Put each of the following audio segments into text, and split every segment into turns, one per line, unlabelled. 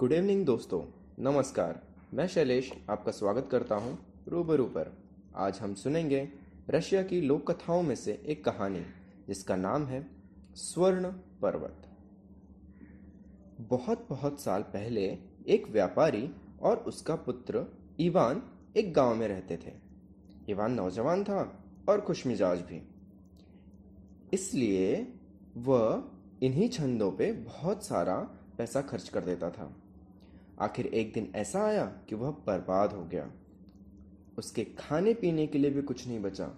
Good evening दोस्तों। नमस्कार। मैं शैलेश, आपका स्वागत करता हूँ रूबरू पर। आज हम सुनेंगे रशिया की लोक कथाओं में से एक कहानी, जिसका नाम है स्वर्ण पर्वत। बहुत बहुत साल पहले एक व्यापारी और उसका पुत्र इवान एक गाँव में रहते थे। इवान नौजवान था और खुश मिजाज भी। इसलिए वह इन्हीं छंदों पे बहुत सारा पैसा खर्च कर देता था। आखिर एक दिन ऐसा आया कि वह बर्बाद हो गया। उसके खाने पीने के लिए भी कुछ नहीं बचा।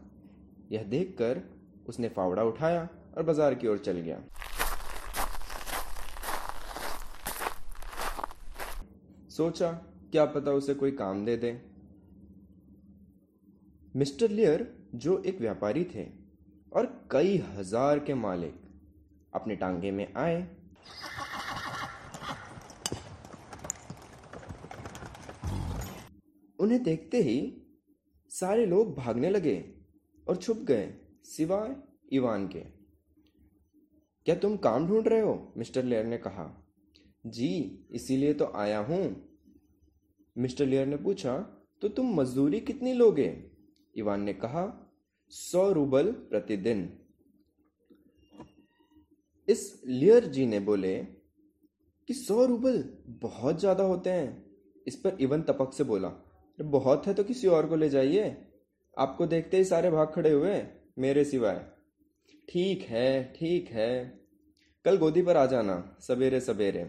यह देखकर उसने फावड़ा उठाया और बाज़ार की ओर चल गया। सोचा, क्या पता उसे कोई काम दे दे। मिस्टर लियर, जो एक व्यापारी थे और कई हज़ार के मालिक, अपने टांगे में आए। उन्हें देखते ही सारे लोग भागने लगे और छुप गए सिवाय इवान के। क्या तुम काम ढूंढ रहे हो? मिस्टर लेयर ने कहा। जी, इसीलिए तो आया हूँ। मिस्टर लेयर ने पूछा तो तुम मजदूरी कितनी लोगे? इवान ने कहा, सौ रूबल प्रतिदिन। इस लियर जी ने बोले कि सौ रूबल बहुत ज़्यादा होते हैं, इस पर इवन तपक से बोला। बहुत है तो किसी और को ले जाइए। आपको देखते ही सारे भाग खड़े हुए मेरे सिवाय। ठीक है ठीक है। कल गोदी पर आ जाना, सवेरे सवेरे।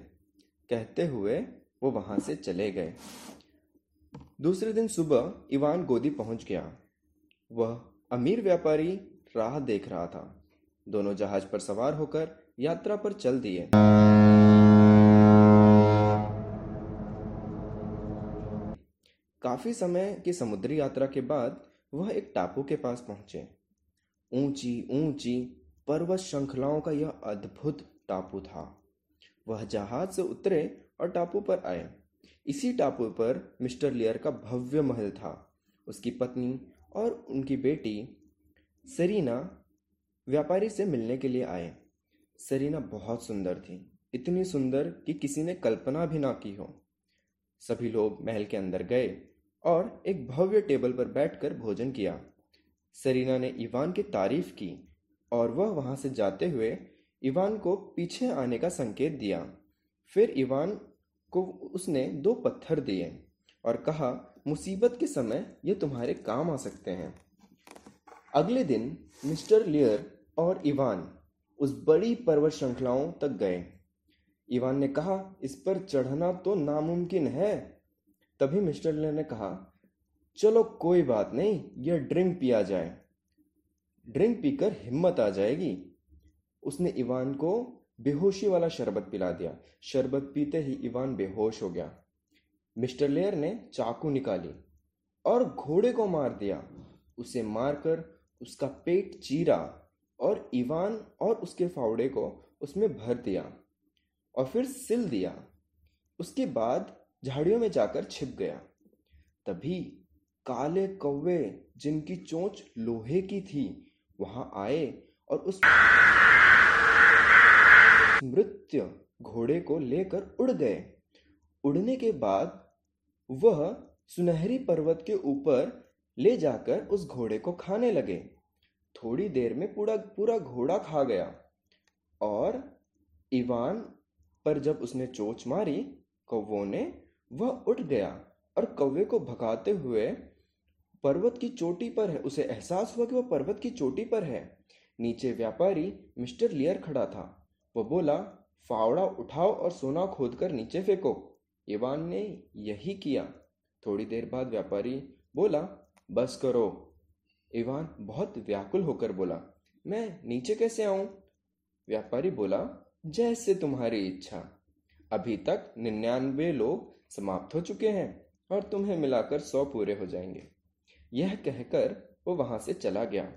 कहते हुए वो वहाँ से चले गए। दूसरे दिन सुबह इवान गोदी पहुँच गया। वह अमीर व्यापारी राह देख रहा था। दोनों जहाज़ पर सवार होकर यात्रा पर चल दिए। काफ़ी समय की समुद्री यात्रा के बाद वह एक टापू के पास पहुँचे। ऊँची ऊँची पर्वत श्रृंखलाओं का यह अद्भुत टापू था। वह जहाज़ से उतरे और टापू पर आए। इसी टापू पर मिस्टर लियर का भव्य महल था। उसकी पत्नी और उनकी बेटी सरीना व्यापारी से मिलने के लिए आए। सरीना बहुत सुंदर थी। इतनी सुंदर कि किसी ने कल्पना भी ना की हो। सभी लोग महल के अंदर गए और एक भव्य टेबल पर बैठकर भोजन किया। सरीना ने इवान की तारीफ़ की और वह वहाँ से जाते हुए इवान को पीछे आने का संकेत दिया। फिर इवान को उसने दो पत्थर दिए और कहा, मुसीबत के समय ये तुम्हारे काम आ सकते हैं। अगले दिन मिस्टर लियर और इवान उस बड़ी पर्वत श्रृंखलाओं तक गए। इवान ने कहा, इस पर चढ़ना तो नामुमकिन है। तभी मिस्टर लियर ने कहा, चलो कोई बात नहीं, यह ड्रिंक पिया जाए। ड्रिंक पीकर हिम्मत आ जाएगी। उसने इवान को बेहोशी वाला शरबत पिला दिया। शरबत पीते ही इवान बेहोश हो गया। मिस्टर लेयर ने चाकू निकाली और घोड़े को मार दिया। उसे मारकर उसका पेट चीरा और इवान और उसके फावड़े को उसमें भर दिया और फिर सिल दिया। उसके बाद झाड़ियों में जाकर छिप गया। तभी काले कौवे जिनकी चोंच लोहे की थी, वहाँ आए और उस मृत्यु घोड़े को लेकर उड़ गए। उड़ने के बाद वह सुनहरी पर्वत के ऊपर ले जाकर उस घोड़े को खाने लगे। थोड़ी देर में पूरा पूरा घोड़ा खा गया और इवान पर जब उसने चोच मारी, कौवों ने वह उठ गया और कौवे को भगाते हुए पर्वत की चोटी पर है। उसे एहसास हुआ कि वह पर्वत की चोटी पर है। नीचे व्यापारी मिस्टर लियर खड़ा था। वो बोला, फावड़ा उठाओ और सोना खोदकर नीचे फेंको। इवान ने यही किया। थोड़ी देर बाद व्यापारी बोला, बस करो। इवान बहुत व्याकुल होकर बोला, मैं नीचे कैसे आऊँ? व्यापारी बोला, जैसे तुम्हारी इच्छा। अभी तक निन्यानवे लोग समाप्त हो चुके हैं और तुम्हें मिलाकर सौ पूरे हो जाएँगे। यह कहकर वो वहाँ से चला गया।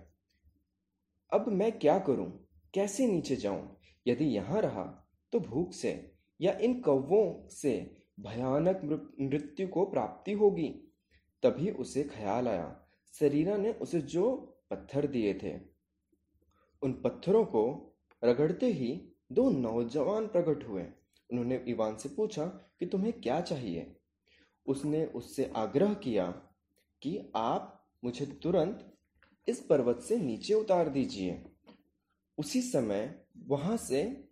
अब मैं क्या करूँ? कैसे नीचे जाऊँ? यदि यहाँ रहा तो भूख से या इन कौवों से भयानक मृत्यु को प्राप्ति होगी। तभी उसे ख्याल आया। सरीना ने उसे जो पत्थर दिए थे, उन पत्थरों को रगड़ते ही दो नौजवान प्रकट हुए। उन्होंने इवान से पूछा कि तुम्हें क्या चाहिए? उसने उससे आग्रह किया कि आप मुझे तुरंत इस पर्वत से नीचे उतार दीजिए। उसी समय वहाँ से,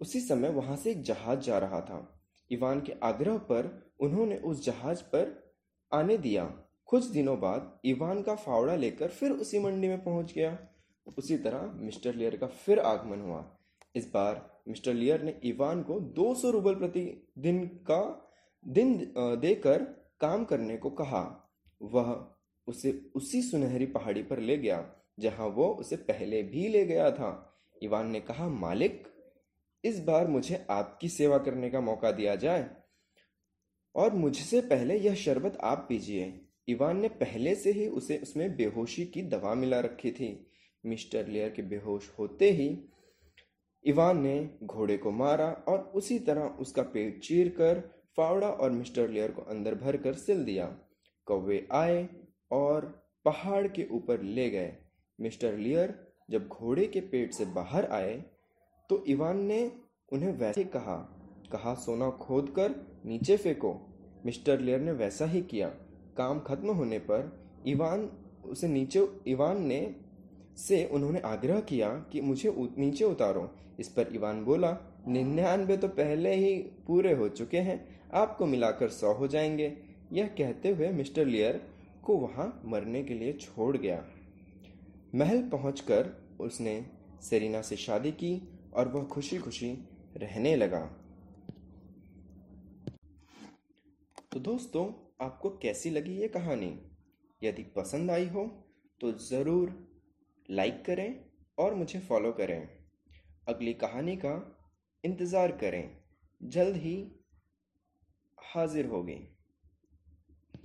उसी समय वहाँ से एक जहाज़ जा रहा था। इवान के आग्रह पर उन्होंने उस जहाज़ पर आने दिया। कुछ दिनों बाद इवान का फावड़ा लेकर फिर उसी मंडी में पहुँच गया। उसी तरह मिस्टर लियर का फिर आगमन हुआ। इस बार मिस्टर लियर ने इवान को 200 रूबल प्रति दिन का, दिन देकर काम करने को कहा। वह उसे उसी सुनहरी पहाड़ी पर ले गया, जहाँ वो उसे पहले भी ले गया था। इवान ने कहा, मालिक, इस बार मुझे आपकी सेवा करने का मौका दिया जाए, और मुझसे पहले यह शरबत आप पीजिए। इवान ने पहले से ही उसे उसमें बेहोशी की दवा मिला रखी थी। मिस्टर लेयर के बेहोश होते ही इवान ने घोड़े को मारा और उसी तरह उसका पेट चीर कर फावड़ा और मिस्टर लेयर को अंदर भर कर सिल दिया। कौवे आए और पहाड़ के ऊपर ले गए। मिस्टर लियर जब घोड़े के पेट से बाहर आए तो इवान ने उन्हें वैसे कहा कहा सोना खोद कर नीचे फेंको। मिस्टर लियर ने वैसा ही किया। काम खत्म होने पर इवान उसे नीचे, इवान ने से उन्होंने आग्रह किया कि मुझे नीचे उतारो। इस पर इवान बोला निन्यानवे तो पहले ही पूरे हो चुके हैं। आपको मिलाकर सौ हो जाएँगे। यह कहते हुए मिस्टर लियर को वहाँ मरने के लिए छोड़ गया। महल पहुंचकर उसने सेरिना से शादी की और वह खुशी खुशी रहने लगा। तो दोस्तों, आपको कैसी लगी ये कहानी? यदि पसंद आई हो तो ज़रूर लाइक करें और मुझे फॉलो करें। अगली कहानी का इंतज़ार करें। जल्द ही हाजिर होगी।